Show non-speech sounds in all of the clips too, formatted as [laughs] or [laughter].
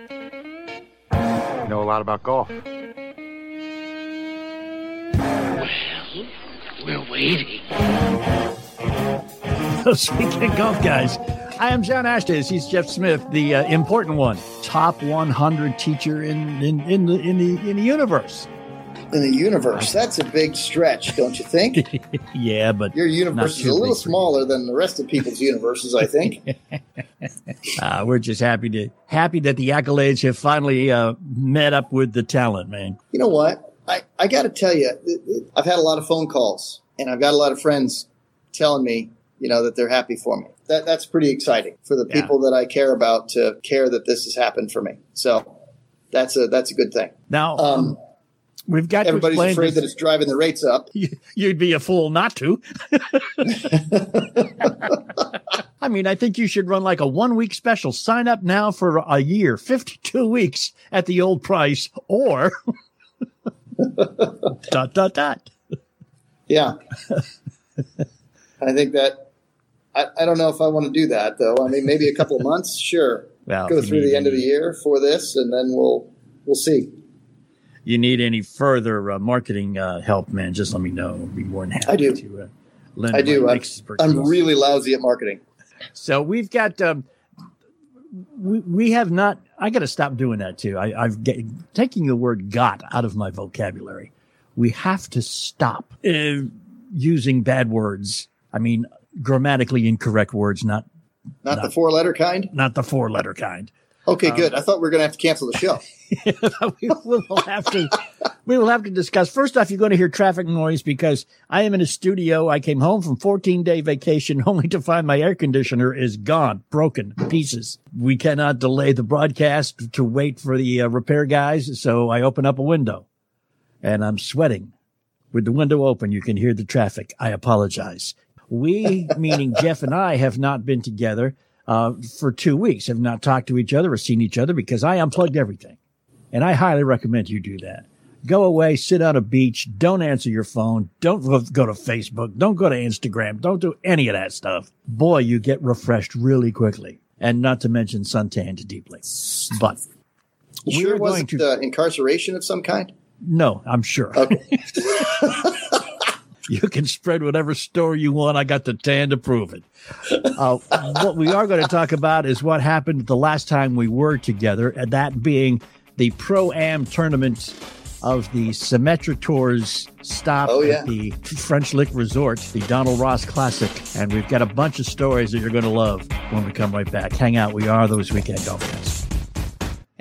You know a lot about golf. Well, We're waiting. [laughs] Those weekend golf guys. I am John Ashton. He's Jeff Smith, the uh, important one, top 100 teacher in in in the in the in the universe. In the universe, that's a big stretch, don't you think? [laughs] yeah, but your universe is a little smaller than the rest of people's universes. I think. uh, [laughs] we're just happy to happy that the accolades have finally uh, met up with the talent, man. You know what? I I got to tell you, I've had a lot of phone calls, and I've got a lot of friends telling me, you know, that they're happy for me. That that's pretty exciting for the Yeah. people that I care about to care that this has happened for me. So that's a that's a good thing. Now, Um, we've got everybody's afraid this- that it's driving the rates up. [laughs] You'd be a fool not to. [laughs] I mean, I think you should run like a one week special. Sign up now for a year, 52 weeks at the old price, or [laughs] dot, dot, dot. Yeah. I think that I, I don't know if I want to do that though. I mean, maybe a couple of months, sure. Well, Go through the end of the year for this, and then we'll we'll see. You need any further uh, marketing uh, help, man? Just let me know. I'll be more than happy I do. to uh, lend I do. I'm. I'm really lousy at marketing. So we've got um, we we have not. I got to stop doing that too. I, I've get, taking the word "got" out of my vocabulary. We have to stop uh, using bad words. I mean, grammatically incorrect words, not Not the four letter kind. not the four letter kind. Okay, Um, good. I thought we were going to have to cancel the show. [laughs] we will have to we will have to discuss. First off, you're going to hear traffic noise because I am in a studio. I came home from 14 day vacation [laughs] only to find my air conditioner is gone, broken pieces. We cannot delay the broadcast to wait for the uh, repair guys, so I open up a window and I'm sweating. With the window open, you can hear the traffic. I apologize. We, meaning Jeff and I, have not been together uh, for two weeks, have not talked to each other or seen each other because I unplugged everything. And I highly recommend you do that. Go away, sit on a beach, don't answer your phone, don't go to Facebook, don't go to Instagram, don't do any of that stuff. Boy, you get refreshed really quickly. And not to mention suntanned deeply. But You sure wasn't to uh, incarceration of some kind? no, I'm sure. [laughs] [laughs] [laughs] you can spread whatever story you want. I got the tan to prove it. Uh, what we are going to talk about is what happened the last time we were together, and that being the Pro Am tournament of the Symetra Tours stop Oh, yeah. at the French Lick Resort, the Donald Ross Classic. And we've got a bunch of stories that you're going to love when we come right back. Hang out. We are those weekend golf guys.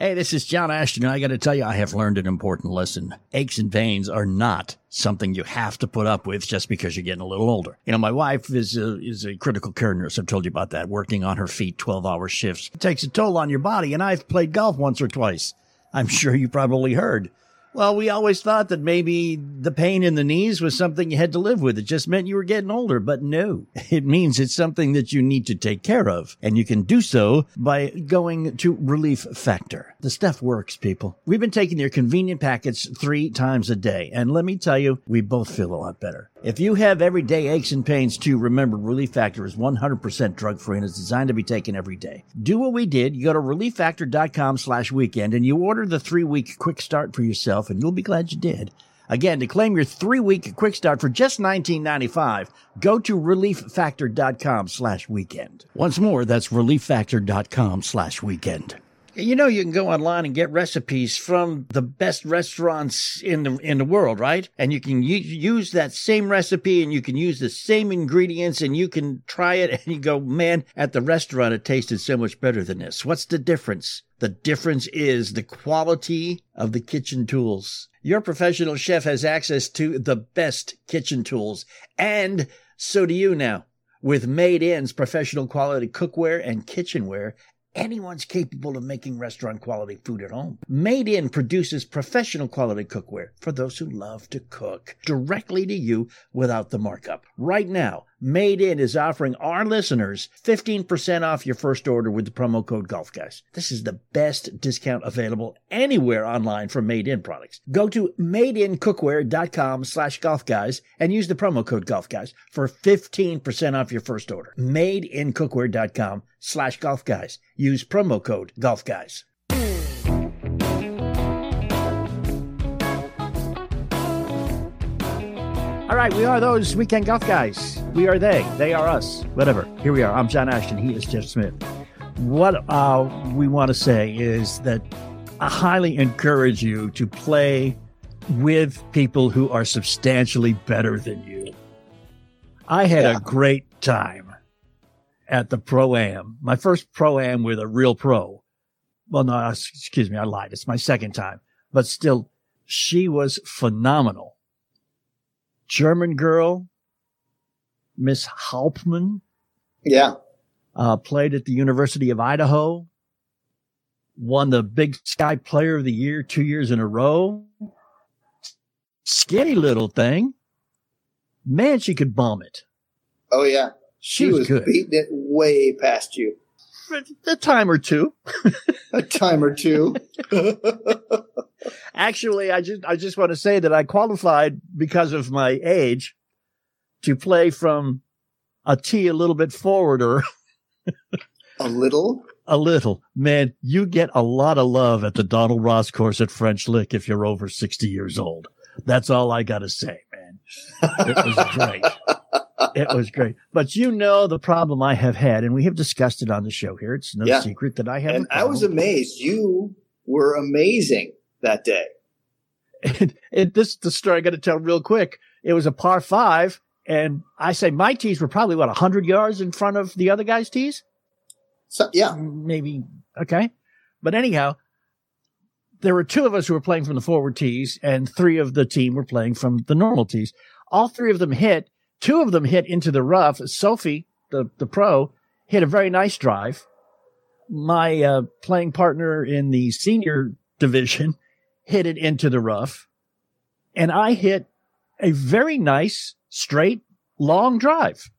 Hey, this is John Ashton. and I got to tell you, I have learned an important lesson. Aches and pains are not something you have to put up with just because you're getting a little older. You know, my wife is a, is a critical care nurse. I've told you about that, working on her feet 12 hour shifts. It takes a toll on your body, and I've played golf once or twice. I'm sure you probably heard. Well, we always thought that maybe the pain in the knees was something you had to live with. It just meant you were getting older, but no. [laughs] It means it's something that you need to take care of, and you can do so by going to Relief Factor. The stuff works, people. We've been taking their convenient packets three times a day, and let me tell you, we both feel a lot better. If you have everyday aches and pains too, remember Relief Factor is 100% drug free and is designed to be taken every day. Do what we did. You go to relieffactor.com slash weekend and you order the three week quick start for yourself and you'll be glad you did. Again, to claim your three week quick start for just $19.95, go to relieffactor.com slash weekend. Once more, that's relieffactor.com slash weekend. You know you can go online and get recipes from the best restaurants in the in the world, right? And you can u- use that same recipe and you can use the same ingredients and you can try it and you go, "Man, at the restaurant it tasted so much better than this." What's the difference? The difference is the quality of the kitchen tools. Your professional chef has access to the best kitchen tools and so do you now. With Made In's professional quality cookware and kitchenware, anyone's capable of making restaurant quality food at home. Made In produces professional quality cookware for those who love to cook directly to you without the markup. Right now, Made In is offering our listeners 15% off your first order with the promo code Golf Guys. This is the best discount available anywhere online for Made In products. Go to madeincookware.com slash golf guys and use the promo code Golf Guys for 15% off your first order. Madeincookware.com slash golf guys. Use promo code Golf Guys. All right, we are those weekend golf guys. We are they. They are us. Whatever. Here we are. I'm John Ashton. He is Jeff Smith. What uh, we want to say is that I highly encourage you to play with people who are substantially better than you. I had yeah. a great time at the Pro Am, my first Pro Am with a real pro. Well, no, excuse me, I lied. It's my second time, but still, she was phenomenal. German girl, Miss Hauptmann. Yeah. Uh, played at the University of Idaho. Won the Big Sky Player of the Year two years in a row. Skinny little thing. Man, she could bomb it. Oh yeah, she, she was, was good. beating it way past you. A time or two. [laughs] a time or two. [laughs] Actually, I just I just want to say that I qualified because of my age to play from a tee a little bit forwarder. [laughs] a little? A little. Man, you get a lot of love at the Donald Ross course at French Lick if you're over 60 years old. That's all I got to say, man. It was [laughs] great. it was great. But you know the problem I have had, and we have discussed it on the show here. It's no yeah. secret that I have. And I was amazed. You were amazing that day. [laughs] And, and this the story I got to tell real quick. It was a par five, and I say my tees were probably what hundred yards in front of the other guy's tees. So yeah, maybe okay. But anyhow, there were two of us who were playing from the forward tees, and three of the team were playing from the normal tees. All three of them hit. Two of them hit into the rough. Sophie, the the pro, hit a very nice drive. My uh, playing partner in the senior division [laughs] hit it into the rough, and I hit a very nice, straight, long drive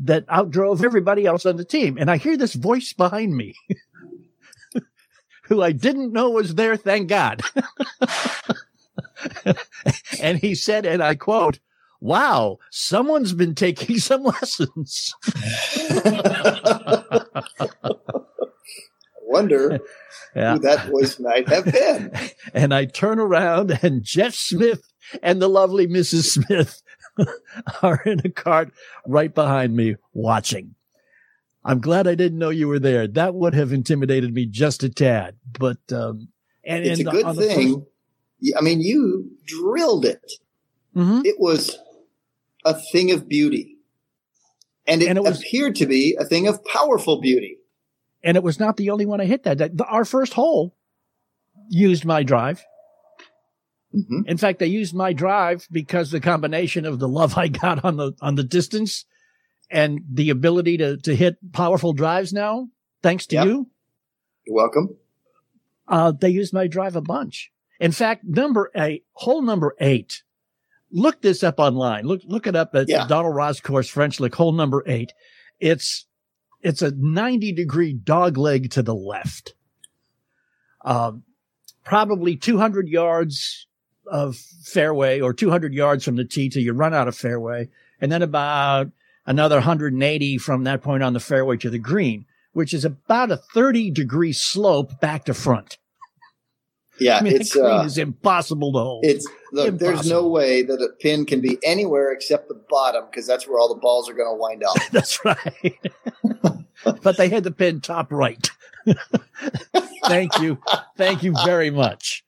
that outdrove everybody else on the team. And I hear this voice behind me, [laughs] who I didn't know was there, thank God. [laughs] and he said, and I quote, wow, someone's been taking [laughs] some lessons. I wonder yeah. who that voice might have been. And I turn around and Jeff Smith and the lovely Mrs. Smith [laughs] are in a cart right behind me watching. I'm glad I didn't know you were there. That would have intimidated me just a tad, but, um, and it's a good thing. First... I mean, you drilled it. Mm-hmm. It was a thing of beauty. And it, and it was, appeared to be a thing of powerful beauty. And it was not the only one I hit that. The, our first hole used my drive. Mm-hmm. In fact, I used my drive because the combination of the love I got on the on the distance and the ability to to hit powerful drives now, thanks to yep. you. You're welcome. Uh, they used my drive a bunch. In fact, number eight, hole number eight look this up online. Look, look it up at yeah. Donald Ross course, French Lick, hole number eight. It's, it's a 90 degree dog leg to the left. Um, probably 200 yards of fairway or 200 yards from the tee till you run out of fairway. And then about another 180 from that point on the fairway to the green, which is about a 30 degree slope back to front. Yeah, I mean, it's uh, is impossible to hold. It's look, there's no way that a pin can be anywhere except the bottom because that's where all the balls are going to wind up. [laughs] that's right. [laughs] but they had the pin top right. [laughs] Thank you, thank you very much.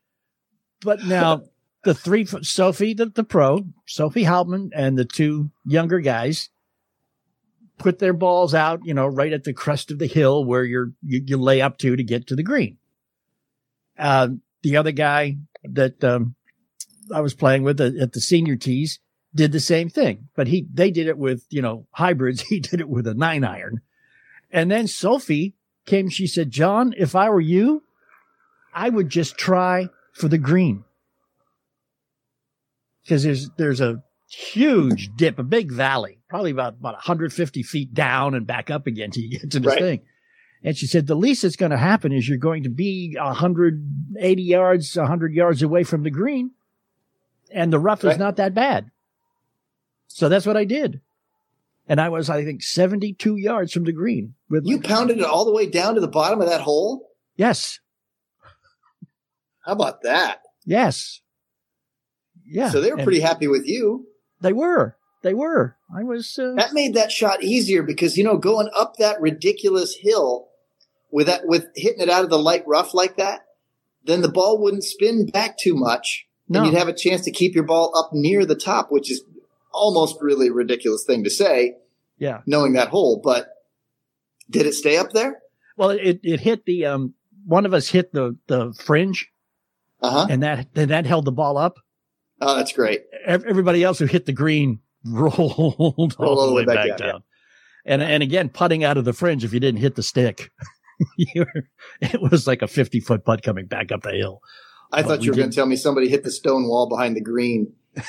But now the three, Sophie, the, the pro, Sophie Hauptmann, and the two younger guys put their balls out, you know, right at the crest of the hill where you're, you, you lay up to to get to the green. Uh, the other guy that um, I was playing with at the senior tees did the same thing, but he they did it with you know hybrids. [laughs] He did it with a nine iron, and then Sophie came. She said, "John, if I were you, I would just try for the green because there's there's a huge dip, a big valley, probably about about 150 feet down and back up again to get to this right. thing." And she said, the least that's going to happen is you're going to be 180 yards, 100 yards away from the green. And the rough right. is not that bad. So that's what I did. And I was, I think, 72 yards from the green. With you pounded it all the way down to the bottom of that hole? Yes. How about that? Yes. Yeah. So they were pretty happy with you. They were. They were. I was. Uh... That made that shot easier because you know going up that ridiculous hill with that with hitting it out of the light rough like that, then the ball wouldn't spin back too much, no. and you'd have a chance to keep your ball up near the top, which is almost really a ridiculous thing to say. Yeah, knowing that hole, but did it stay up there? Well, it it hit the um. One of us hit the the fringe, uh-huh. and that and that held the ball up. Oh, that's great. Everybody else who hit the green [laughs] rolled all, all the way back, back down. down. And and again, putting out of the fringe if you didn't hit the stick, [laughs] it was like a fifty foot putt coming back up the hill. I but thought you were going to tell me somebody hit the stone wall behind the green. [laughs]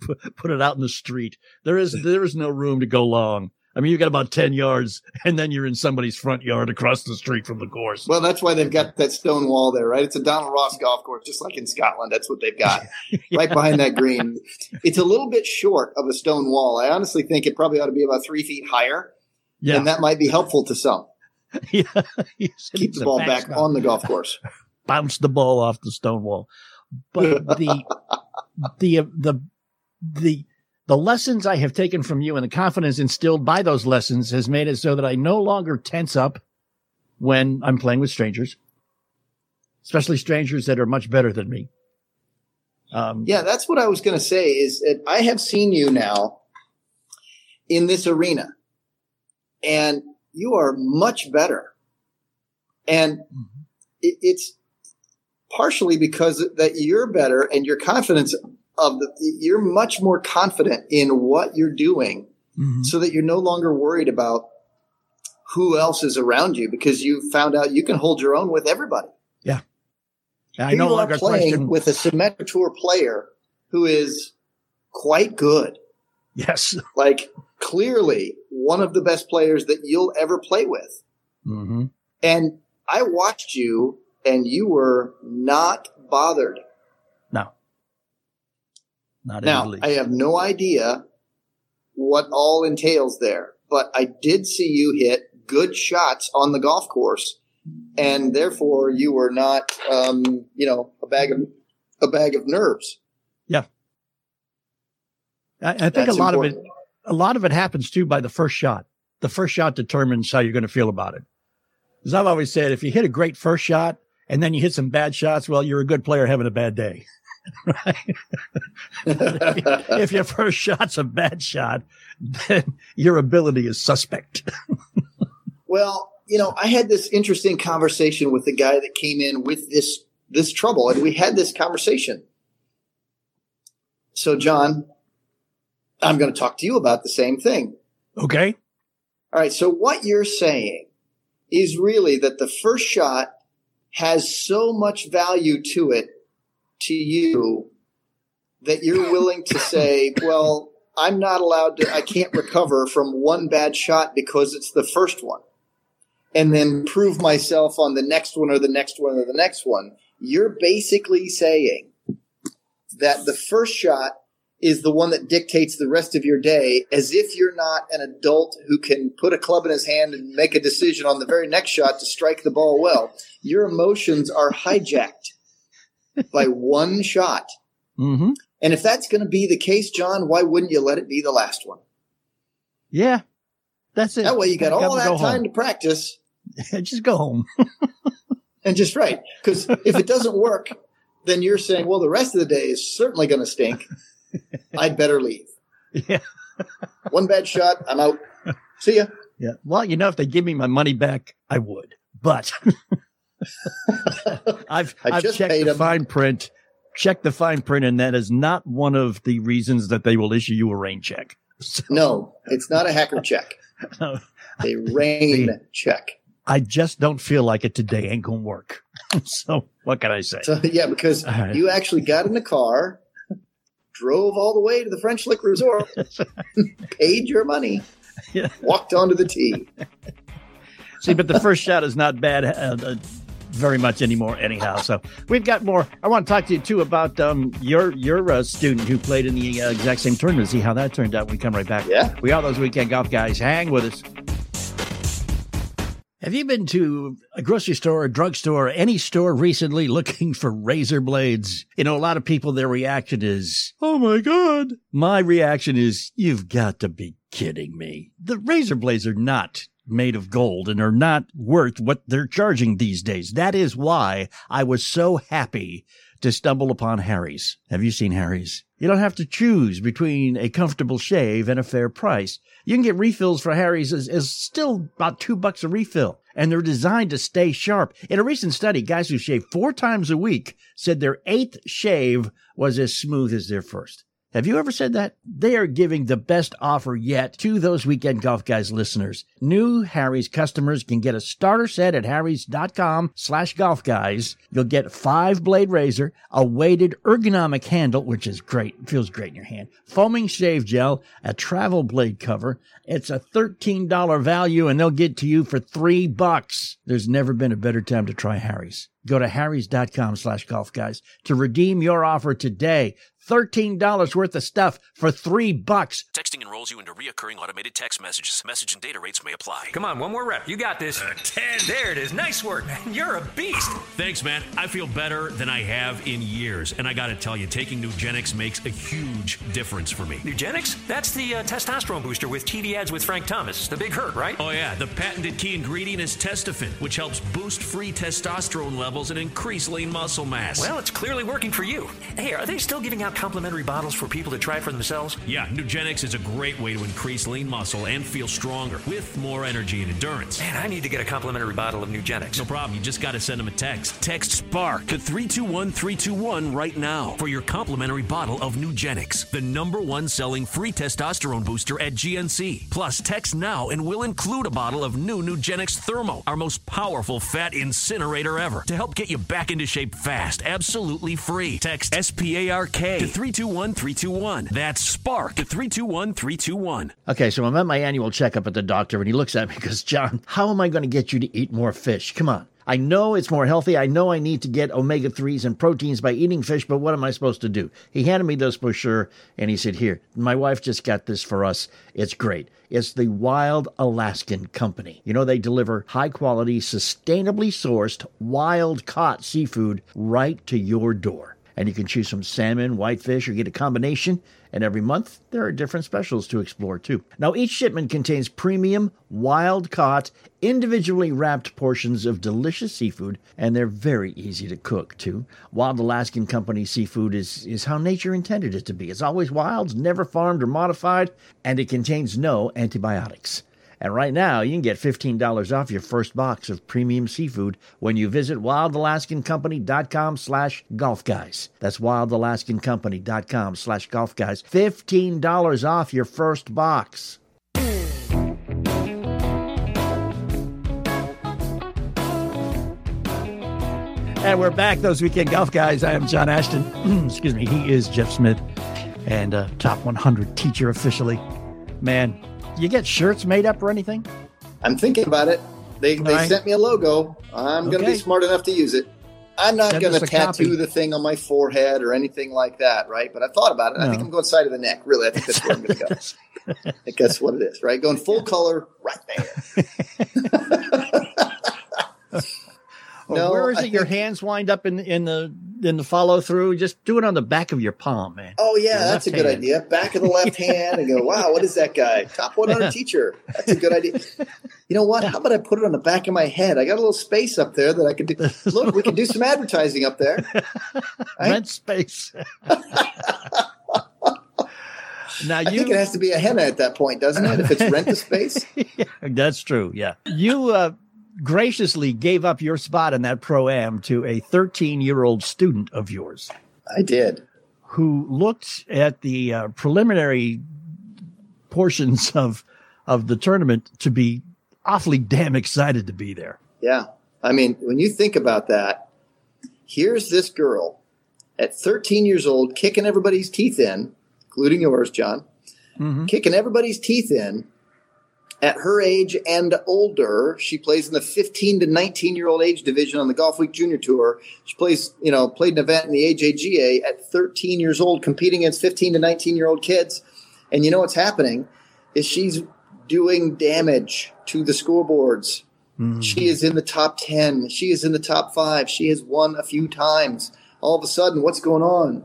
put, put it out in the street. There is there is no room to go long. I mean, you got about 10 yards and then you're in somebody's front yard across the street from the course. Well, that's why they've got that stone wall there, right? It's a Donald Ross golf course, just like in Scotland. That's what they've got yeah. [laughs] right behind that green. It's a little bit short of a stone wall. I honestly think it probably ought to be about three feet higher. Yeah. And that might be helpful to some. [laughs] yeah. [laughs] Keep the ball back on the golf course. Bounce the ball off the stone wall. But the, the, the, the, the lessons I have taken from you and the confidence instilled by those lessons has made it so that I no longer tense up when I'm playing with strangers, especially strangers that are much better than me. Um, yeah, that's what I was going to say is that I have seen you now in this arena and you are much better. And mm-hmm. it, it's partially because that you're better and your confidence of the, you're much more confident in what you're doing mm-hmm. so that you're no longer worried about who else is around you because you found out you can hold your own with everybody. Yeah. I no longer playing question. with a Symetra Tour player who is quite good. Yes. Like clearly one of the best players that you'll ever play with. Mm-hmm. And I watched you and you were not bothered not now, I have no idea what all entails there, but I did see you hit good shots on the golf course, and therefore you were not, um, you know, a bag of a bag of nerves. Yeah, I, I think That's a lot important. of it, a lot of it happens too by the first shot. The first shot determines how you're going to feel about it. As I've always said, if you hit a great first shot and then you hit some bad shots, well, you're a good player having a bad day. Right? if, [laughs] if, your first shot's a bad shot, then your ability is suspect. well, you know, I had this interesting conversation with the guy that came in with this this trouble, and we had this conversation. So, John, I'm going to talk to you about the same thing. Okay. All right. So, what you're saying is really that the first shot has so much value to it to you that you're willing to say, well, I'm not allowed to, I can't recover from one bad shot because it's the first one and then prove myself on the next one or the next one or the next one. You're basically saying that the first shot is the one that dictates the rest of your day as if you're not an adult who can put a club in his hand and make a decision on the very next shot to strike the ball well. Your emotions are hijacked by one shot. Mm-hmm. And if that's going to be the case, John, why wouldn't you let it be the last one? Yeah, that's it. That way you got all that time home. to practice. [laughs] just go home. [laughs] and just right. Because if it doesn't work, then you're saying, well, the rest of the day is certainly going to stink. [laughs] I'd better leave. Yeah. One bad shot, I'm out. See ya. Yeah. Well, you know, if they give me my money back, I would. But [laughs] I've, I've checked the fine print, checked the fine print, and that is not one of the reasons that they will issue you a rain check. [laughs] So, no, it's not a hacker check. [laughs] a rain check. I just don't feel like it today ain't gonna work. so what can I say? So, yeah, because right. you actually got in the car, drove all the way to the French Lick Resort, paid your money, yeah. walked onto the tee. See, but the first shot is not bad. Uh, uh, very much anymore anyhow. So we've got more. I want to talk to you too about um, your your uh, student who played in the uh, exact same tournament. See how that turned out when we come right back. Yeah. We are those weekend golf guys. Hang with us. Have you been to a grocery store, a drugstore, or any store recently looking for razor blades? You know, a lot of people, their reaction is, Oh my God. My reaction is, You've got to be kidding me. The razor blades are not made of gold and are not worth what they're charging these days. That is why I was so happy to stumble upon Harry's. Have you seen Harry's? You don't have to choose between a comfortable shave and a fair price. You can get refills for Harry's as, as still about two bucks a refill, and they're designed to stay sharp. In a recent study, guys who shave four times a week said their eighth shave was as smooth as their first. Have you ever said that? They are giving the best offer yet to those Weekend Golf Guys listeners. New Harry's customers can get a starter set at harrys.com slash golf guys. You'll get five blade razor, a weighted ergonomic handle, which is great. Feels great in your hand. Foaming shave gel, a travel blade cover. It's a $13 value and they'll get to you for three bucks. There's never been a better time to try Harry's. Go to harrys.com slash golf guys to redeem your offer today. $13 worth of stuff for three bucks. Texting enrolls you into reoccurring automated text messages. Message and data rates may apply. Come on, one more rep. You got this. Uh, 10. There it is. Nice work, man. You're a beast. Thanks, man. I feel better than I have in years. And I got to tell you, taking Nugenix makes a huge difference for me. Nugenix? That's the uh, testosterone booster with TV ads with Frank Thomas. The big hurt, right? Oh, yeah. The patented key ingredient is Testofen, which helps boost free testosterone levels and increase lean muscle mass. Well, it's clearly working for you. Hey, are they still giving out complimentary bottles for people to try for themselves? Yeah, Nugenix is a great way to increase lean muscle and feel stronger with more energy and endurance. Man, I need to get a complimentary bottle of Nugenix. No problem. You just got to send them a text. Text SPARK to 321 321 right now for your complimentary bottle of Nugenix, the number one selling free testosterone booster at GNC. Plus, text now and we'll include a bottle of new Nugenix Thermo, our most powerful fat incinerator ever, to help get you back into shape fast, absolutely free. Text SPARK to 321 321. That's SPARK to 321 321. Okay, so I'm at my annual checkup at the doctor, and he looks at me and goes, John, how am I going to get you to eat more fish? Come on. I know it's more healthy. I know I need to get omega 3s and proteins by eating fish, but what am I supposed to do? He handed me this brochure and he said, Here, my wife just got this for us. It's great. It's the Wild Alaskan Company. You know, they deliver high quality, sustainably sourced, wild caught seafood right to your door and you can choose from salmon, whitefish, or get a combination. And every month, there are different specials to explore too. Now, each shipment contains premium, wild caught, individually wrapped portions of delicious seafood, and they're very easy to cook too. Wild Alaskan Company seafood is, is how nature intended it to be. It's always wild, never farmed or modified, and it contains no antibiotics. And right now, you can get $15 off your first box of premium seafood when you visit wildalaskancompany.com slash golf guys. That's wildalaskancompany.com slash golf guys. $15 off your first box. And we're back, those weekend golf guys. I am John Ashton. [clears throat] Excuse me. He is Jeff Smith and uh, top 100 teacher officially. Man, you get shirts made up or anything? I'm thinking about it. They, they right. sent me a logo. I'm okay. going to be smart enough to use it. I'm not going to tattoo copy. the thing on my forehead or anything like that, right? But I thought about it. No. I think I'm going side of the neck. Really, I think that's where I'm going to go. [laughs] I think that's what it is, right? Going full color right there. [laughs] no, where is it? Your hands wind up in in the in the follow through. Just do it on the back of your palm, man. Oh yeah, your that's a good hand. idea. Back of the left [laughs] hand, and go, wow, what is that guy? Top 100 teacher. That's a good idea. You know what? How about I put it on the back of my head? I got a little space up there that I could do. Look, we can do some advertising up there. [laughs] Right? Rent space. [laughs] Now you, I think it has to be a henna at that point, doesn't it? If it's rent a space. yeah, that's true. Yeah, you uh, graciously gave up your spot in that pro am to a 13 year old student of yours. I did. Who looked at the uh, preliminary portions of of the tournament to be awfully damn excited to be there. Yeah. I mean, when you think about that, here's this girl at 13 years old kicking everybody's teeth in, including yours, John, mm-hmm. kicking everybody's teeth in at her age and older, she plays in the 15 to 19 year old age division on the Golf Week Junior Tour. She plays, you know, played an event in the AJGA at 13 years old, competing against 15 to 19 year old kids. And you know what's happening is she's doing damage to the scoreboards Mm-hmm. She is in the top 10. She is in the top five. She has won a few times. All of a sudden, what's going on?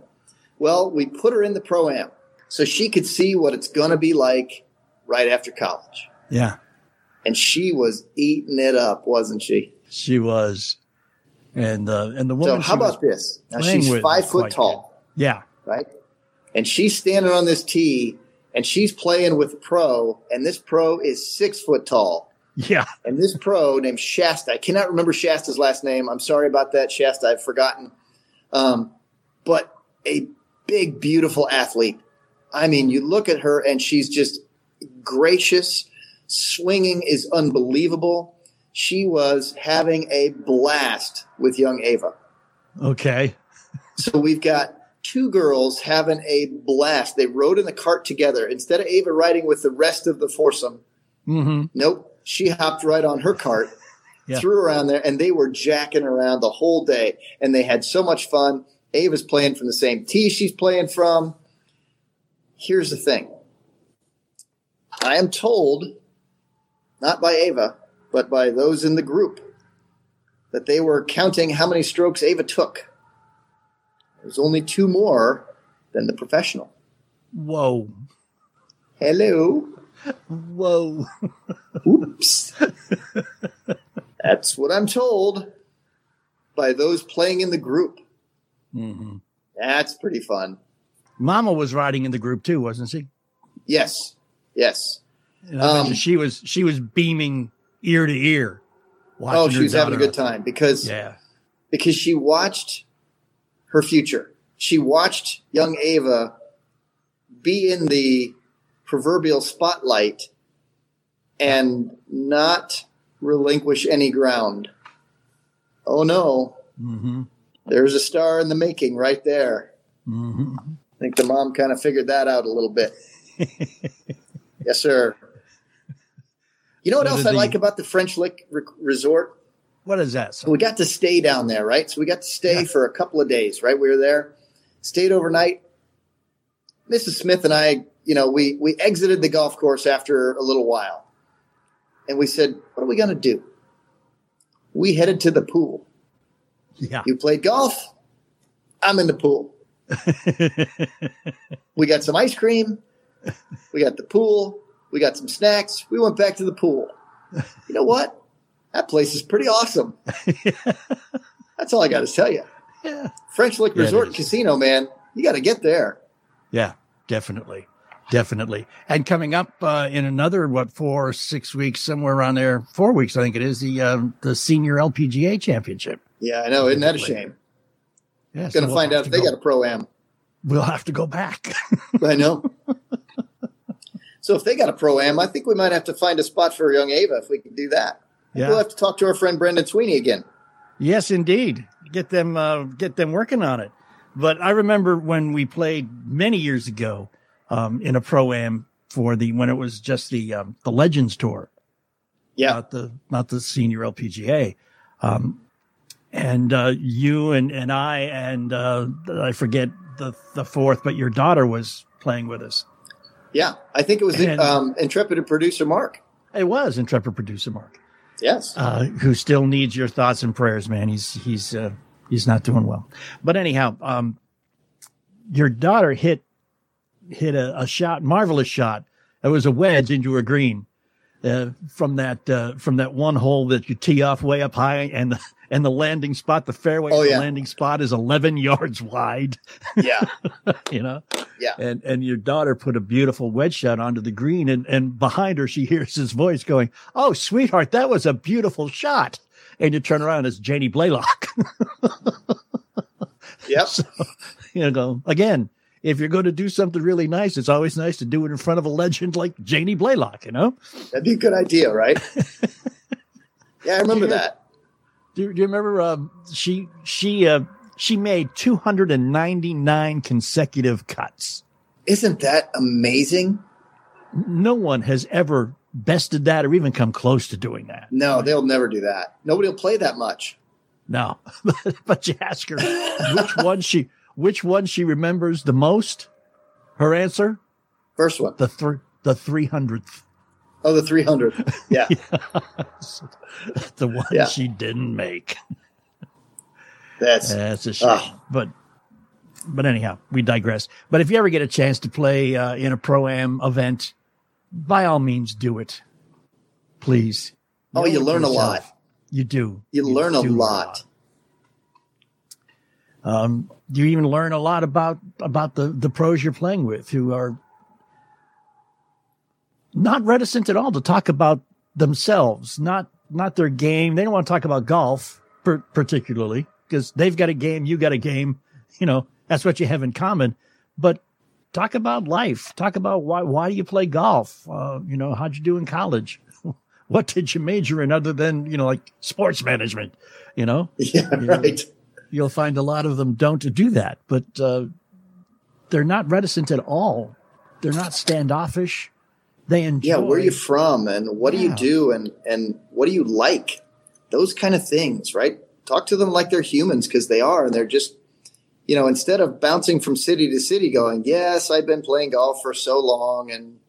Well, we put her in the pro am so she could see what it's going to be like right after college. Yeah. And she was eating it up, wasn't she? She was. And uh, and the woman. So how about this? Now she's five foot tall. Good. Yeah. Right. And she's standing on this tee, and she's playing with pro, and this pro is six foot tall. Yeah. And this pro named Shasta, I cannot remember Shasta's last name. I'm sorry about that, Shasta. I've forgotten. Um, but a big, beautiful athlete. I mean, you look at her and she's just gracious. Swinging is unbelievable. She was having a blast with young Ava. Okay. so we've got two girls having a blast. They rode in the cart together. Instead of Ava riding with the rest of the foursome, mm-hmm. nope she hopped right on her cart, yeah. threw around there, and they were jacking around the whole day. And they had so much fun. Ava's playing from the same tee she's playing from. Here's the thing I am told, not by Ava, but by those in the group, that they were counting how many strokes Ava took. There's only two more than the professional. Whoa. Hello. Whoa. Oops. That's what I'm told by those playing in the group. Mm-hmm. That's pretty fun. Mama was riding in the group too, wasn't she? Yes. Yes. Um, she was she was beaming ear to ear. Oh, she was having a good time because yeah, because she watched her future. She watched young Ava be in the proverbial spotlight and not relinquish any ground. Oh no. Mm-hmm. There's a star in the making right there. Mm-hmm. I think the mom kind of figured that out a little bit. [laughs] yes, sir. You know what so else I the, like about the French Lick re- Resort? What is that? So we got to stay down there, right? So we got to stay yeah. for a couple of days, right? We were there, stayed overnight. Mrs. Smith and I you know, we we exited the golf course after a little while, and we said, "What are we going to do?" We headed to the pool. Yeah, you played golf. I'm in the pool. [laughs] we got some ice cream. We got the pool. We got some snacks. We went back to the pool. [laughs] You know what? That place is pretty awesome. [laughs] That's all I got to tell you. Yeah. French Lick yeah, Resort Casino, man. You got to get there. Yeah, definitely. Definitely. And coming up uh, in another, what, four or six weeks, somewhere around there, four weeks, I think it is, the um, the senior LPGA championship. Yeah, I know. Isn't that a shame? Yeah. Going so to find out if they go. got a pro am. We'll have to go back. [laughs] I know. So if they got a pro am, I think we might have to find a spot for young Ava if we can do that. Yeah. We'll have to talk to our friend Brendan Sweeney again. Yes, indeed. Get them, uh, get them working on it. But I remember when we played many years ago um, in a pro am for the when it was just the um, the Legends Tour. Yeah, not the not the senior LPGA. Um, and uh, you and and I and uh, I forget the the fourth, but your daughter was playing with us. Yeah, I think it was and, um, intrepid producer Mark. It was intrepid producer Mark. Yes, uh, who still needs your thoughts and prayers, man. He's he's uh, he's not doing well. But anyhow, um, your daughter hit hit a, a shot, marvelous shot. It was a wedge into a green uh, from that uh, from that one hole that you tee off way up high, and the and the landing spot, the fairway, oh, yeah. the landing spot is eleven [laughs] yards wide. Yeah, [laughs] you know. Yeah, and and your daughter put a beautiful wedge shot onto the green, and and behind her she hears his voice going, "Oh, sweetheart, that was a beautiful shot." And you turn around, it's Janie Blalock. [laughs] yep. So, you know, again, if you're going to do something really nice, it's always nice to do it in front of a legend like Janie Blalock, you know? That'd be a good idea, right? yeah, I remember that. Do, do, you remember um, she she uh, she made 299 consecutive cuts. Isn't that amazing? No one has ever bested that or even come close to doing that. No, they'll never do that. Nobody will play that much. No, [laughs] but you ask her which one she which one she remembers the most? Her answer? First one. The three the three hundredth. Oh, the 300. Yeah. [laughs] [laughs] the one yeah. she didn't make. That's that's a shame. Uh, but but anyhow, we digress. But if you ever get a chance to play uh, in a pro am event, by all means, do it. Please. Oh, you learn yourself. a lot. You do. You, you learn a lot. Lot. Um, you even learn a lot about about the the pros you're playing with, who are not reticent at all to talk about themselves, not not their game. They don't want to talk about golf per- particularly because they've got a game, you got a game. You know, that's what you have in common. But talk about life. Talk about why why do you play golf? Uh, you know, how'd you do in college? [laughs] what did you major in other than you know like sports management? You know, [laughs] yeah, you know, right. You'll find a lot of them don't do that, but uh, they're not reticent at all. They're not standoffish. They enjoy. Yeah, where are you from, and what yeah. do you do, and and what do you like? Those kind of things, right? Talk to them like they're humans because they are, and they're just you know, instead of bouncing from city to city going, yes, I've been playing golf for so long and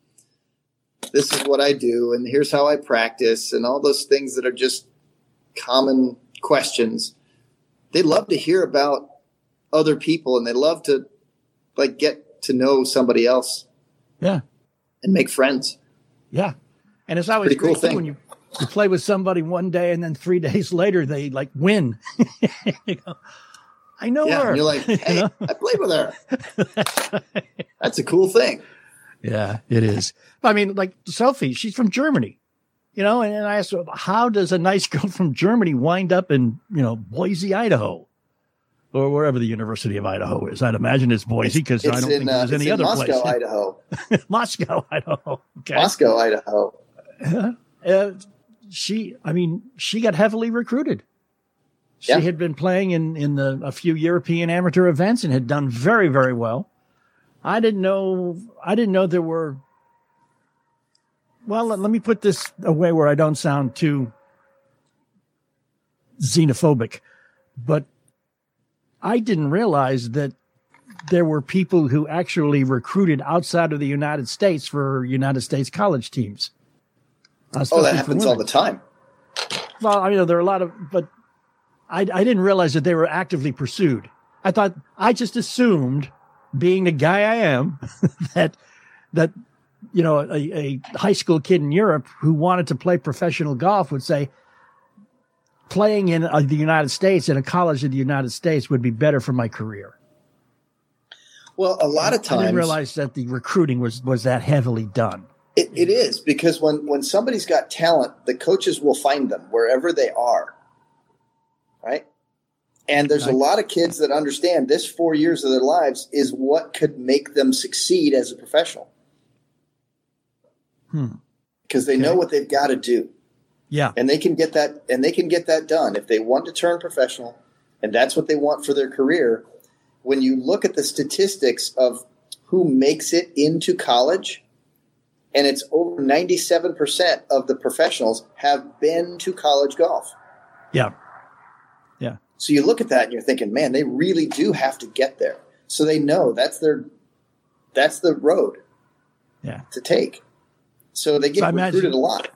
this is what I do and here's how I practice and all those things that are just common questions. They love to hear about other people and they love to like get to know somebody else. Yeah. And make friends. Yeah. And it's always Pretty cool thing. when you, you play with somebody one day and then three [laughs] days later they like win. [laughs] you know? I know yeah, her. you're like, [laughs] hey, I played with her. That's a cool thing. Yeah, it is. I mean, like Sophie, she's from Germany, you know, and, I asked her, how does a nice girl from Germany wind up in, you know, Boise, Idaho? Or wherever the University of Idaho is. I'd imagine it's Boise because I don't in, think there's uh, any other Moscow, place. Idaho. [laughs] Moscow, Idaho. Okay. Moscow, Idaho. Uh, she, I mean, she got heavily recruited. She yeah. had been playing in, in the, a few European amateur events and had done very, very well. I didn't know, I didn't know there were, well, let, let me put this away where I don't sound too xenophobic, but I didn't realize that there were people who actually recruited outside of the United States for United States college teams. Uh, oh, that happens all the time. Well, I mean, there are a lot of, but I, I didn't realize that they were actively pursued. I thought I just assumed, being the guy I am, [laughs] that that you know a, a high school kid in Europe who wanted to play professional golf would say, playing in uh, the United States in a college in the United States would be better for my career. Well, a lot of times I didn't realize that the recruiting was was that heavily done. It, it is because when when somebody's got talent, the coaches will find them wherever they are right? And there's a lot of kids that understand this four years of their lives is what could make them succeed as a professional. Hmm. Because they okay. know what they've got to do. Yeah. And they can get that and they can get that done if they want to turn professional and that's what they want for their career. When you look at the statistics of who makes it into college, and it's over 97% of the professionals have been to college golf. Yeah. Yeah. So you look at that and you're thinking, man, they really do have to get there. So they know that's their that's the road yeah. to take. So they get so recruited imagine, a lot.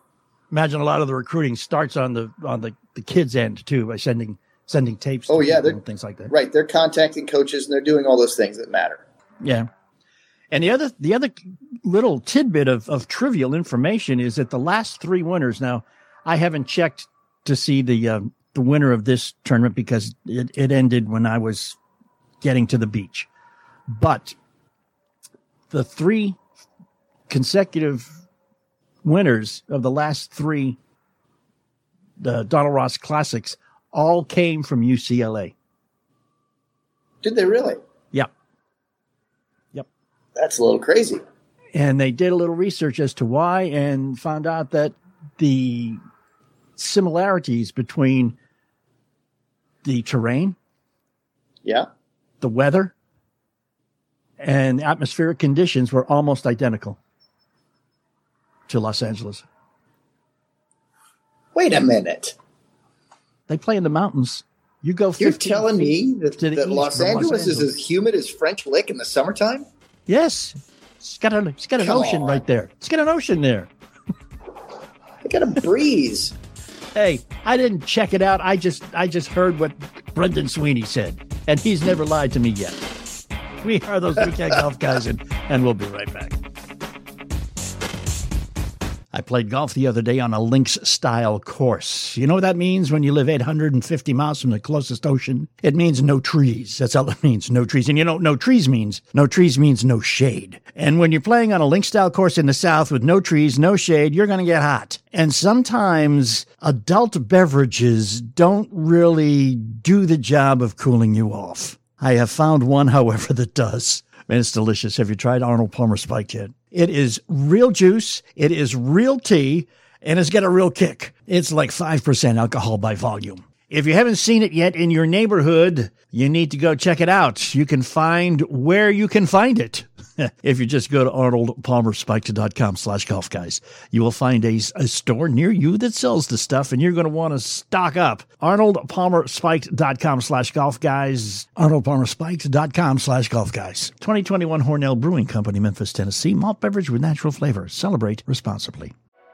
Imagine a lot of the recruiting starts on the on the, the kids end too by sending sending tapes. Oh yeah, things like that. Right, they're contacting coaches and they're doing all those things that matter. Yeah. And the other the other little tidbit of, of trivial information is that the last three winners. Now, I haven't checked to see the um, the winner of this tournament because it, it ended when I was getting to the beach. But the three consecutive winners of the last three the Donald Ross Classics all came from UCLA. Did they really? Yep. Yep. That's a little crazy. And they did a little research as to why and found out that the similarities between the terrain, yeah, the weather, and atmospheric conditions were almost identical to Los Angeles. Wait a minute. They play in the mountains. You go. You're telling me that, that Los, Angeles Los, Angeles is as humid as French Lick in the summertime? Yes, it's got a it's got an Come ocean on. right there. It's got an ocean there. I got a breeze. hey, I didn't check it out. I just I just heard what Brendan Sweeney said, and he's never lied to me yet. We are those weekend [laughs] golf guys, and, and we'll be right back. I played golf the other day on a links style course. You know what that means when you live 850 miles from the closest ocean? It means no trees. That's all it means, no trees. And you know, no trees means, no trees means no shade. And when you're playing on a link style course in the south with no trees, no shade, you're going to get hot. And sometimes adult beverages don't really do the job of cooling you off. I have found one, [laughs] however, that does. And it's delicious. Have you tried Arnold Palmer Spiked yet? It is real juice. It is real tea and it's got a real kick. It's like 5% alcohol by volume. If you haven't seen it yet in your neighborhood, you need to go check it out. You can find where you can find it. [laughs] if you just go to arnoldpalmerspiked.com slash golf guys, you will find a, a store near you that sells the stuff and you're going to want to stock up. arnoldpalmerspiked.com slash golf guys, arnoldpalmerspiked.com slash golf guys. 2021 Hornell Brewing Company, Memphis, Tennessee. Malt beverage with natural flavor. Celebrate responsibly.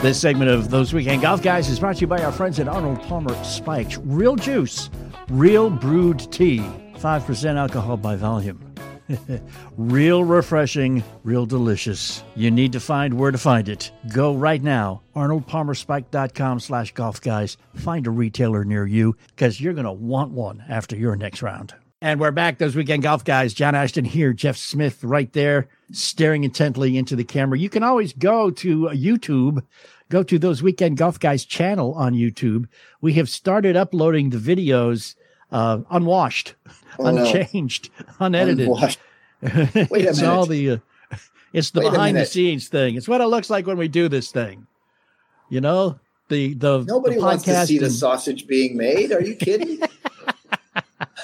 This segment of Those Weekend Golf Guys is brought to you by our friends at Arnold Palmer Spiked. Real juice, real brewed tea, 5% alcohol by volume. [laughs] real refreshing, real delicious. You need to find where to find it. Go right now, arnoldpalmerspiked.com slash golf guys. Find a retailer near you because you're going to want one after your next round. And we're back, those weekend golf guys. John Ashton here, Jeff Smith right there, staring intently into the camera. You can always go to uh, YouTube, go to those weekend golf guys channel on YouTube. We have started uploading the videos uh, unwashed, oh, unchanged, no. unedited. Unwashed. [laughs] Wait a it's minute. all the, uh, it's the Wait behind the scenes thing. It's what it looks like when we do this thing. You know, the the nobody the wants to see and, the sausage being made. Are you kidding? [laughs]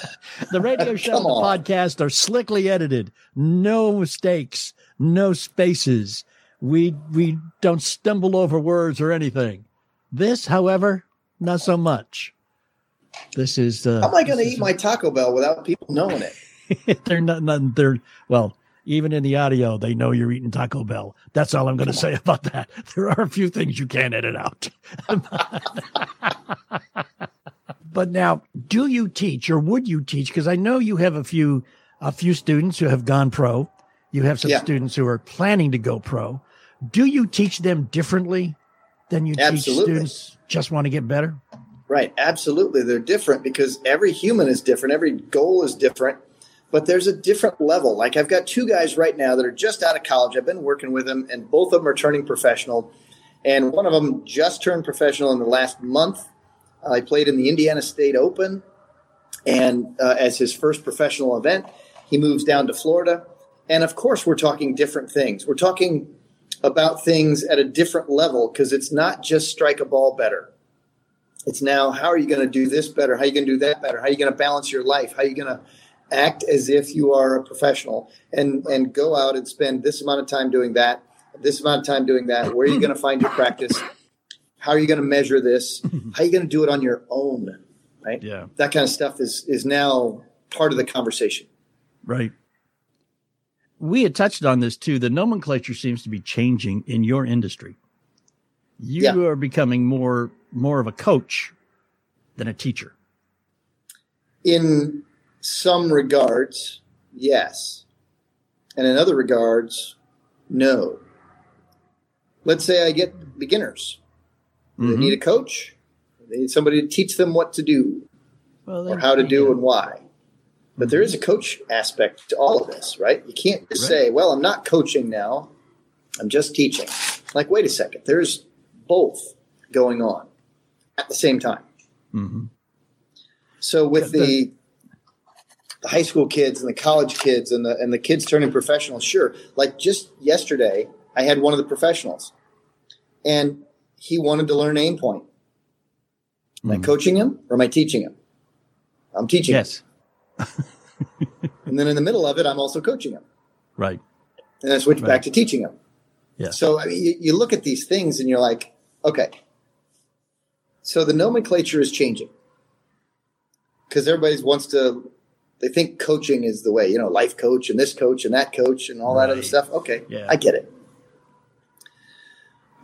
[laughs] the radio [laughs] show and the podcast are slickly edited. No mistakes, no spaces. We we don't stumble over words or anything. This, however, not so much. This is. Uh, How am I going to eat my Taco Bell without people knowing it? [laughs] they're not, not. They're well. Even in the audio, they know you're eating Taco Bell. That's all I'm going to say about that. There are a few things you can't edit out. But now, do you teach or would you teach? Because I know you have a few a few students who have gone pro. You have some yeah. students who are planning to go pro. Do you teach them differently than you Absolutely. teach students just want to get better? Right. Absolutely. They're different because every human is different. Every goal is different, but there's a different level. Like I've got two guys right now that are just out of college. I've been working with them and both of them are turning professional. And one of them just turned professional in the last month he played in the Indiana State Open, and uh, as his first professional event, he moves down to Florida. And of course, we're talking different things. We're talking about things at a different level because it's not just strike a ball better. It's now how are you going to do this better? How are you going to do that better? How are you going to balance your life? How are you going to act as if you are a professional and and go out and spend this amount of time doing that, this amount of time doing that? Where are you going to find your practice? How are you going to measure this? [laughs] How are you going to do it on your own? Right. Yeah. That kind of stuff is is now part of the conversation. Right. We had touched on this too. The nomenclature seems to be changing in your industry. You yeah. are becoming more more of a coach than a teacher. In some regards, yes. And in other regards, no. Let's say I get beginners Mm-hmm. They need a coach. They need somebody to teach them what to do well, or how to do and why. But mm-hmm. there is a coach aspect to all of this, right? You can't just right. say, well, I'm not coaching now. I'm just teaching. Like, wait a second. There's both going on at the same time. Mm-hmm. So with the, the high school kids and the college kids and the and the kids turning professional, Sure, like just yesterday, I had one of the professionals, and he wanted to learn AimPoint. Am I hmm. coaching him or am I teaching him? I'm teaching. Yes. [laughs] and then in the middle of it, I'm also coaching him. Right. And I switch right. back to teaching him. Yeah. So I mean, you, you look at these things and you're like, okay. So the nomenclature is changing because everybody wants to. They think coaching is the way, you know, life coach and this coach and that coach and all right. that other stuff. Okay, yeah. I get it.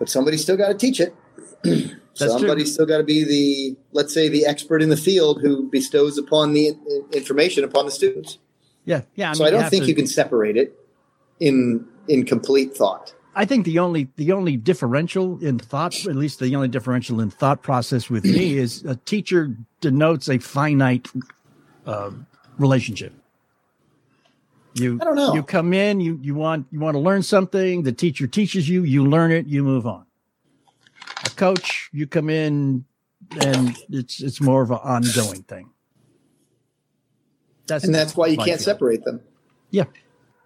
But somebody's still got to teach it. [clears throat] Somebody's true. still got to be the, let's say, the expert in the field who bestows upon the information upon the students. Yeah, yeah. I mean, so I don't think to, you can separate it in in complete thought. I think the only the only differential in thought, at least the only differential in thought process with me, is a teacher denotes a finite uh, relationship. You I don't know. You come in, you you want you want to learn something. The teacher teaches you, you learn it, you move on. A coach, you come in, and it's it's more of an ongoing thing. That's and that's why you can't separate them. Yeah,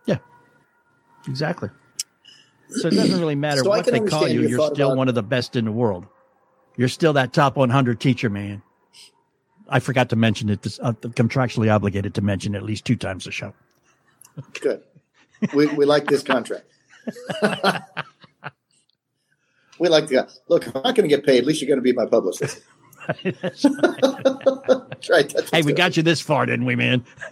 yeah, exactly. So it doesn't really matter so what they call you. You're still about... one of the best in the world. You're still that top 100 teacher, man. I forgot to mention it. This, uh, I'm contractually obligated to mention at least two times a show. Good. We, we like this contract. we like the look. I'm not going to get paid, at least you're going to be my publicist. [laughs] right. Hey, we got you this far, didn't we, man? [laughs]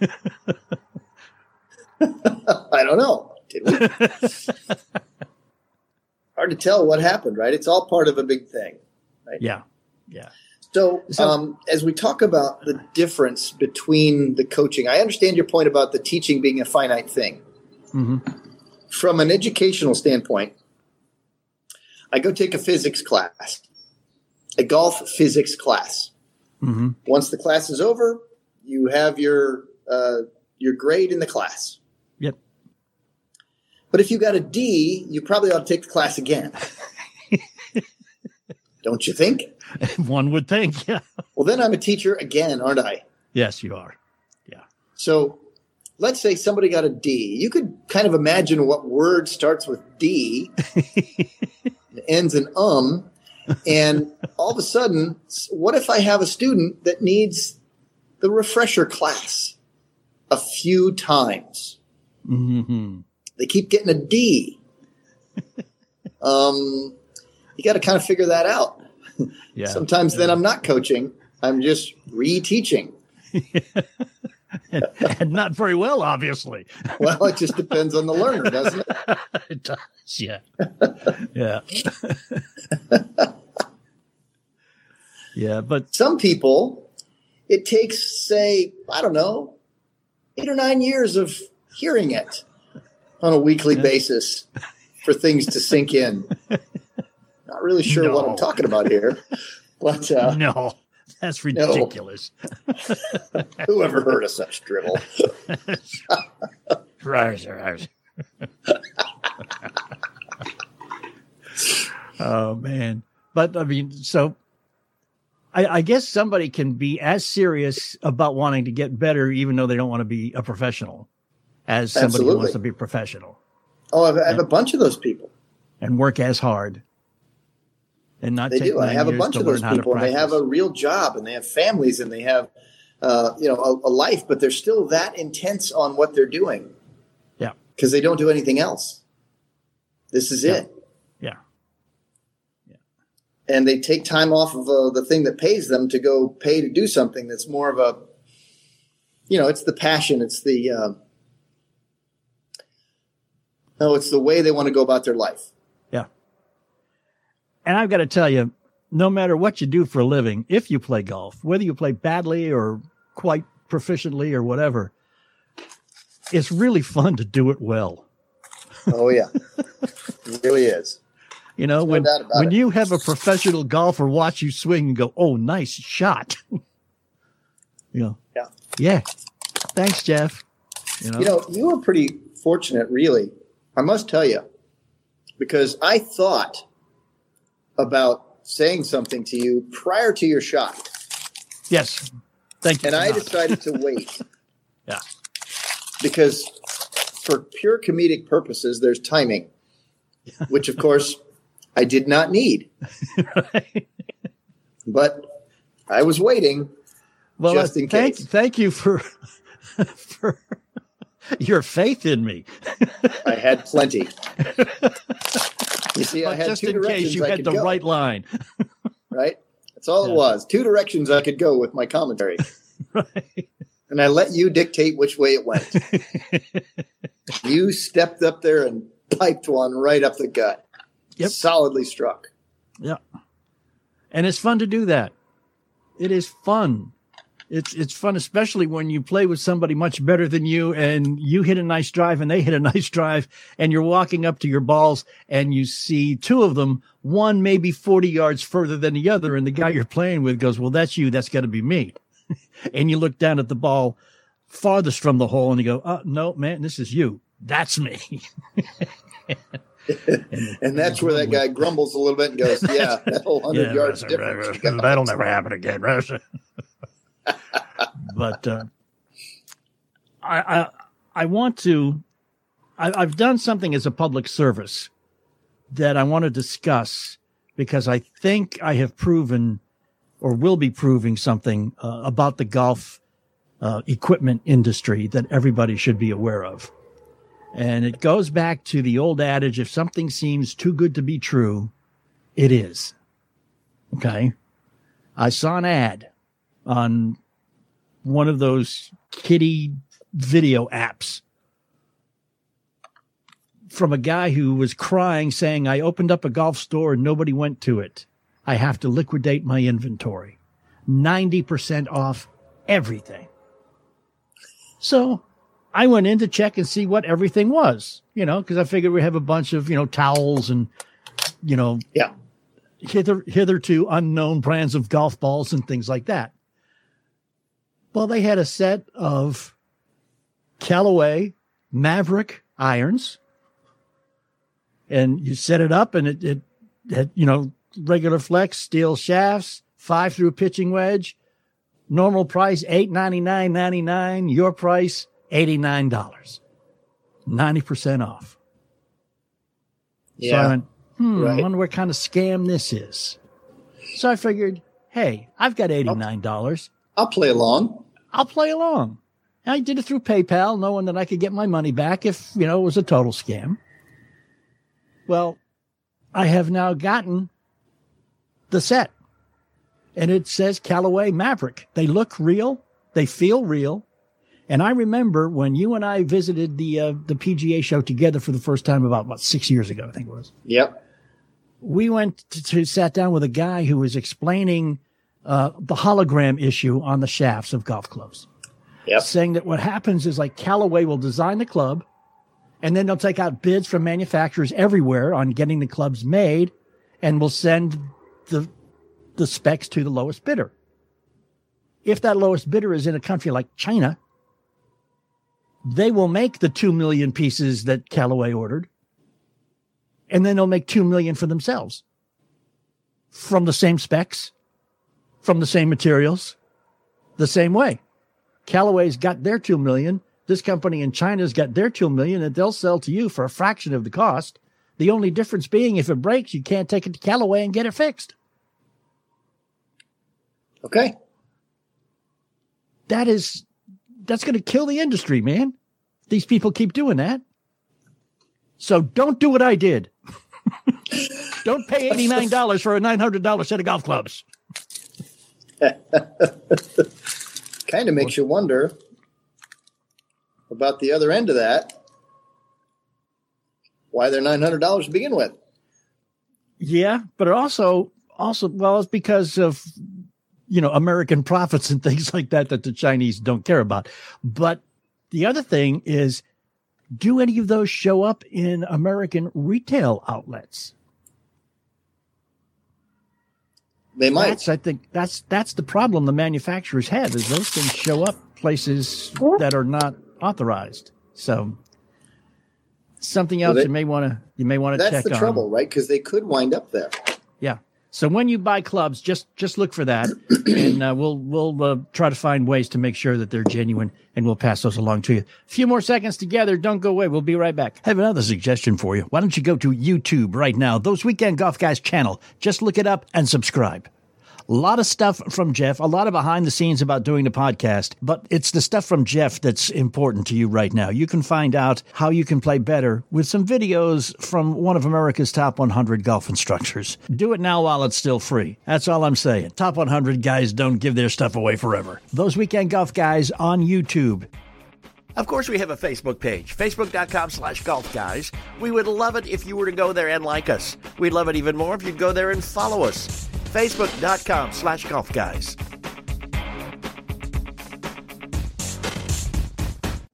I don't know. Did we? [laughs] Hard to tell what happened, right? It's all part of a big thing, right? Yeah, yeah. So, um, as we talk about the difference between the coaching, I understand your point about the teaching being a finite thing. Mm-hmm. From an educational standpoint, I go take a physics class, a golf physics class. Mm-hmm. Once the class is over, you have your uh, your grade in the class. Yep. But if you got a D, you probably ought to take the class again. [laughs] Don't you think? [laughs] One would think, [laughs] yeah. Well, then I'm a teacher again, aren't I? Yes, you are. Yeah. So let's say somebody got a D. You could kind of imagine what word starts with D, [laughs] ends in um, and all of a sudden, what if I have a student that needs the refresher class a few times? Mm-hmm. They keep getting a D. um, you got to kind of figure that out. [laughs] Yeah. Sometimes yeah. then I'm not coaching, I'm just reteaching. and, [laughs] and, not very well, obviously. [laughs] well, it just depends on the learner, doesn't it? it does, yeah. yeah. yeah, but some people, it takes, say, I don't know, eight or nine years of hearing it on a weekly yeah. basis for things to sink in. Not really sure no. what I'm talking about here, [laughs] but uh, no, that's ridiculous. [laughs] No. Whoever heard of such drivel? [laughs] oh man, but I mean, so I, I, guess somebody can be as serious about wanting to get better, even though they don't want to be a professional, as somebody Absolutely. who wants to be professional. Oh, I have, I have a bunch of those people, and work as hard and not they do. I have a bunch of those people, they have a real job, and they have families, and they have uh, you know a, a, life, but they're still that intense on what they're doing. Yeah, because they don't do anything else. This is yeah. it. Yeah. Yeah. And they take time off of uh, the thing that pays them to go pay to do something that's more of a, you know, it's the passion, it's the. Uh, no, it's the way they want to go about their life. And I've got to tell you, no matter what you do for a living, if you play golf, whether you play badly or quite proficiently or whatever, it's really fun to do it well. Oh yeah, it [laughs] really is. You know, There's when no when it. you have a professional golfer watch you swing and go, "Oh, nice shot," [laughs] you know, yeah, yeah. Thanks, Jeff. You know, you know, you were pretty fortunate, really. I must tell you, because I thought about saying something to you prior to your shot. Yes. Thank you. And I not. decided to wait. [laughs] yeah. because for pure comedic purposes, there's timing, which of course I did not need. right. [laughs] But I was waiting well, uh, just in thank, case. Thank you for [laughs] for your faith in me. I had plenty. [laughs] You see, I had just two in directions case you I had the go, right line. [laughs] right? That's all yeah. it was. Two directions I could go with my commentary. [laughs] right. And I let you dictate which way it went. you stepped up there and piped one right up the gut. Yep. Solidly struck. Yeah. And it's fun to do that. It is fun it's it's fun, especially when you play with somebody much better than you, and you hit a nice drive and they hit a [laughs] nice drive, and you're walking up to your balls and you see two of them, one maybe 40 yards further than the other, and the guy you're playing with goes, "Well, that's you. That's got to be me." [laughs] and you look down at the ball farthest from the hole, and you go, "Oh no, man, this is you. That's me." and, [laughs] and, that's where that guy grumbles a little bit and goes, "Yeah, that whole hundred yeah, yards difference. That'll never happen again." But uh, I, I, I want to. I, I've done something as a public service that I want to discuss because I think I have proven or will be proving something uh, about the golf uh, equipment industry that everybody should be aware of. And it goes back to the old adage if something seems too good to be true, it is. Okay. I saw an ad on one of those kitty video apps from a guy who was crying saying, I opened up a golf store and nobody went to it. I have to liquidate my inventory. 90% off everything. So I went in to check and see what everything was, you know, because I figured we have a bunch of, you know, towels and, you know, yeah, hither, hitherto unknown brands of golf balls and things like that. Well, they had a set of Callaway Maverick irons, and you set it up, and it, it had you know regular flex steel shafts, five through pitching wedge, normal price eight ninety nine ninety nine. Your price eighty nine dollars, ninety percent off. Yeah. So I went, hmm, right. I wonder what kind of scam this is. So I figured, hey, I've got eighty nine dollars. I'll play along. I'll play along. I did it through PayPal, knowing that I could get my money back if, you know, it was a total scam. Well, I have now gotten the set and it says Callaway Maverick. They look real. They feel real. And I remember when you and I visited the, uh, the PGA show together for the first time about, what, six years ago, I think it was. Yep. We went to, to sat down with a guy who was explaining uh, the hologram issue on the shafts of golf clubs. Yep. Saying that what happens is like Callaway will design the club and then they'll take out bids from manufacturers everywhere on getting the clubs made and will send the, the specs to the lowest bidder. If that lowest bidder is in a country like China, they will make the 2 million pieces that Callaway ordered and then they'll make 2 million for themselves from the same specs from the same materials the same way. Callaway's got their 2 million. This company in China's got their 2 million and they'll sell to you for a fraction of the cost. The only difference being if it breaks, you can't take it to Callaway and get it fixed. Okay. That is, that's going to kill the industry, man. These people keep doing that. So don't do what I did. [laughs] don't pay $89 for a $900 set of golf clubs. [laughs] kind of makes you wonder about the other end of that. Why they're nine hundred dollars to begin with? Yeah, but also also well, it's because of you know American profits and [laughs] things like that that the Chinese don't care about. But the other thing is, do any of those show up in American retail outlets? They might. That's, I think that's that's the problem the manufacturers have is those things show up places that are not authorized. So something else well, they, you may want to you may want to check. That's the on. trouble, right? Because they could wind up there. Yeah. So when you buy clubs, just just look for that, [clears throat] and uh, we'll we'll uh, try to find ways to make sure that they're genuine, and we'll pass those along to you. A few more seconds together. Don't go away. We'll be right back. I have another suggestion for you. Why don't you go to YouTube right now? Those Weekend Golf Guys channel. Just look it up and subscribe. A lot of stuff from Jeff, a lot of behind the scenes about doing the podcast, but it's the stuff from Jeff that's important to you right now. You can find out how you can play better with some videos from one of America's top 100 golf instructors. Do it now while it's still free. That's all I'm saying. Top 100 guys don't give their stuff away forever. Those weekend golf guys on YouTube. Of course, we have a Facebook page, facebook.com slash golf guys. We would love it if you were to go there and like us. We'd love it even more if you'd go there and follow us facebook.com slash golf guys.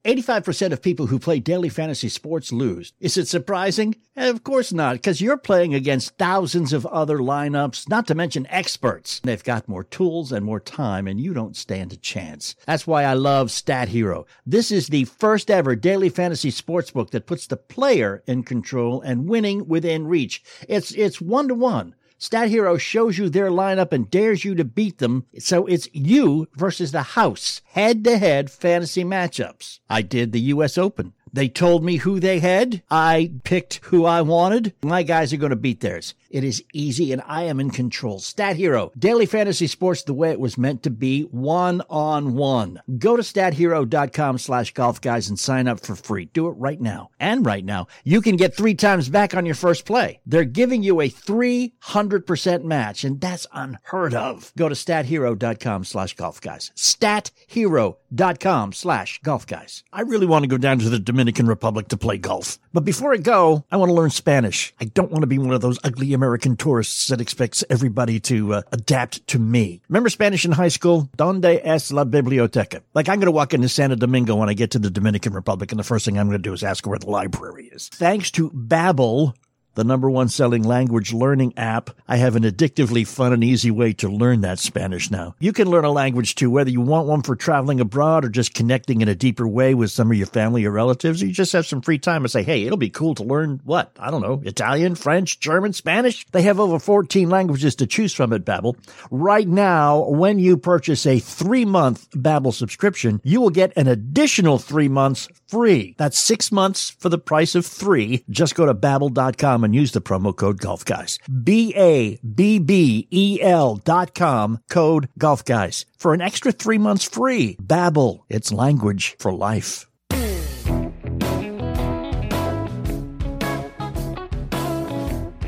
85% of people who play daily fantasy sports lose. Is it surprising? Of course not, because you're playing against thousands of other lineups, not to mention experts. They've got more tools and more time, and you don't stand a chance. That's why I love Stat Hero. This is the first ever daily fantasy sports book that puts the player in control and winning within reach. It's, it's one to one. Stat Hero shows you their lineup and dares you to beat them. So it's you versus the house, head to head fantasy matchups. I did the US Open. They told me who they had. I picked who I wanted. My guys are going to beat theirs. It is easy and I am in control. Stat Hero, daily fantasy sports the way it was meant to be, one on one. Go to stathero.com slash golf guys and sign up for free. Do it right now. And right now, you can get three times back on your first play. They're giving you a 300% match and that's unheard of. Go to stathero.com slash golf guys. Stathero.com slash golf guys. I really want to go down to the Dominican Republic to play golf. But before I go, I want to learn Spanish. I don't want to be one of those ugly American tourists that expects everybody to uh, adapt to me. Remember Spanish in high school? Donde es la biblioteca? Like I'm going to walk into Santo Domingo when I get to the Dominican Republic, and the first thing I'm going to do is ask where the library is. Thanks to Babbel the number one selling language learning app. I have an addictively fun and easy way to learn that Spanish now. You can learn a language too, whether you want one for traveling abroad or just connecting in a deeper way with some of your family or relatives. You just have some free time and say, hey, it'll be cool to learn what? I don't know, Italian, French, German, Spanish. They have over 14 languages to choose from at Babbel. Right now, when you purchase a three month Babbel subscription, you will get an additional three months free. That's six months for the price of three. Just go to babbel.com and use the promo code Golf Guys. B A B B E L dot com code Golf Guys for an extra three months free. Babbel, it's language for life.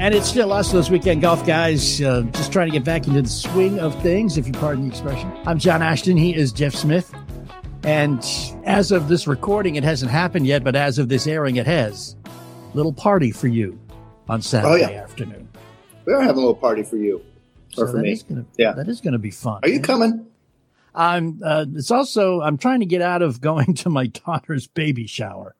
And it's still us, those weekend golf guys, uh, just trying to get back into the swing of things, if you pardon the expression. I'm John Ashton. He is Jeff Smith. And as of this recording, it hasn't happened yet, but as of this airing, it has. Little party for you on Saturday oh, yeah. afternoon. We are having a little party for you or so for me. Gonna, yeah, that is going to be fun. Are you coming? I'm. Uh, it's also I'm trying to get out of going to my daughter's baby shower,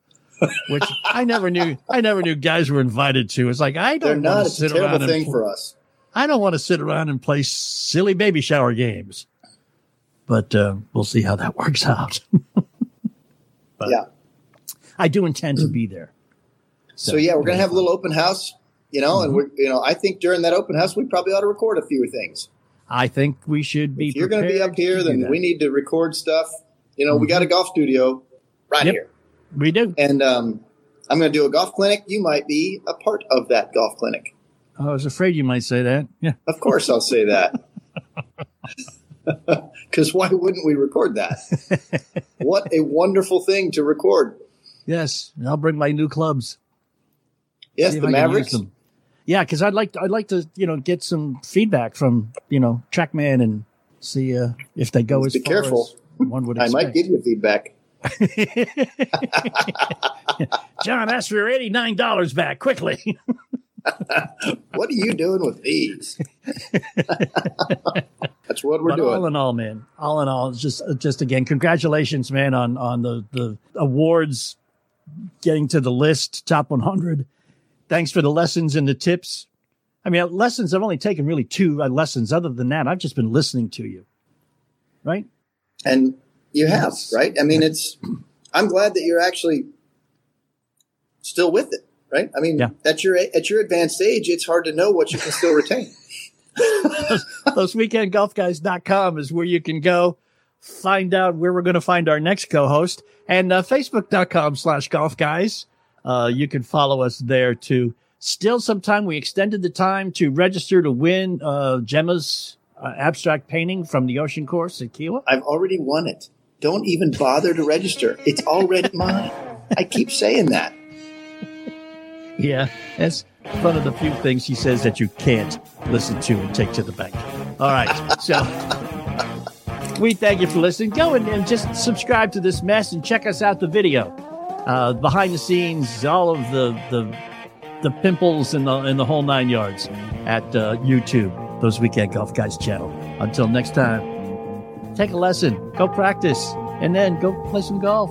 which I never knew. I never knew guys were invited to. It's like I don't. They're not. It's a terrible thing for us. I don't want to sit around and play silly baby shower games, but uh, we'll see how that [laughs] works out. [laughs] yeah, I do intend to be there. So, so yeah, we're gonna have a little open house, you know, mm-hmm. and we're you know I think during that open house we probably ought to record a few things. I think we should be. If you're going to be up here, then we need to record stuff. You know, mm-hmm. we got a golf studio right yep, here. We do, and um, I'm going to do a golf clinic. You might be a part of that golf clinic. I was afraid you might say that. Yeah, of course I'll say that. [laughs] [laughs] Because why wouldn't we record that? [laughs] what a wonderful thing to record. Yes, I'll bring my new clubs. Yes, the Mavericks. Yeah, because I'd like to, I'd like to you know get some feedback from you know TrackMan and see uh, if they go Let's as be careful. as one would. Expect. [laughs] I might give you feedback. John, ask for your eighty nine dollars back quickly. what are you doing with these? That's what we're but doing. All in all, man. All in all, just just again, congratulations, man, on on the the awards getting to the list, top one hundred. Thanks for the lessons and the tips. I mean, lessons. I've only taken really two uh, lessons. Other than that, I've just been listening to you. Right. And you have, yes. right? I mean, it's. I'm glad that you're actually still with it right? I mean, yeah. at your at your advanced age, it's hard to know what you can still retain. [laughs] those weekendgolfguys.com is where you can go find out where we're going to find our next co-host and uh, facebook.com slash golf guys. Uh, you can follow us there too. Still some time. We extended the time to register to win, uh, Gemma's uh, abstract painting from the ocean course at Kiawah. I've already won it. Don't even bother to register. It's already mine. I keep saying that. [laughs] Yeah, that's one of the few things she says that you can't listen to and take to the bank. All right, so we thank you for listening. Go and, and just subscribe to this mess and check us out the video, uh, behind the scenes, all of the the the pimples and the and the whole nine yards at uh, YouTube, those Weekend Golf Guys channel. Until next time, take a lesson, go practice, and then go play some golf.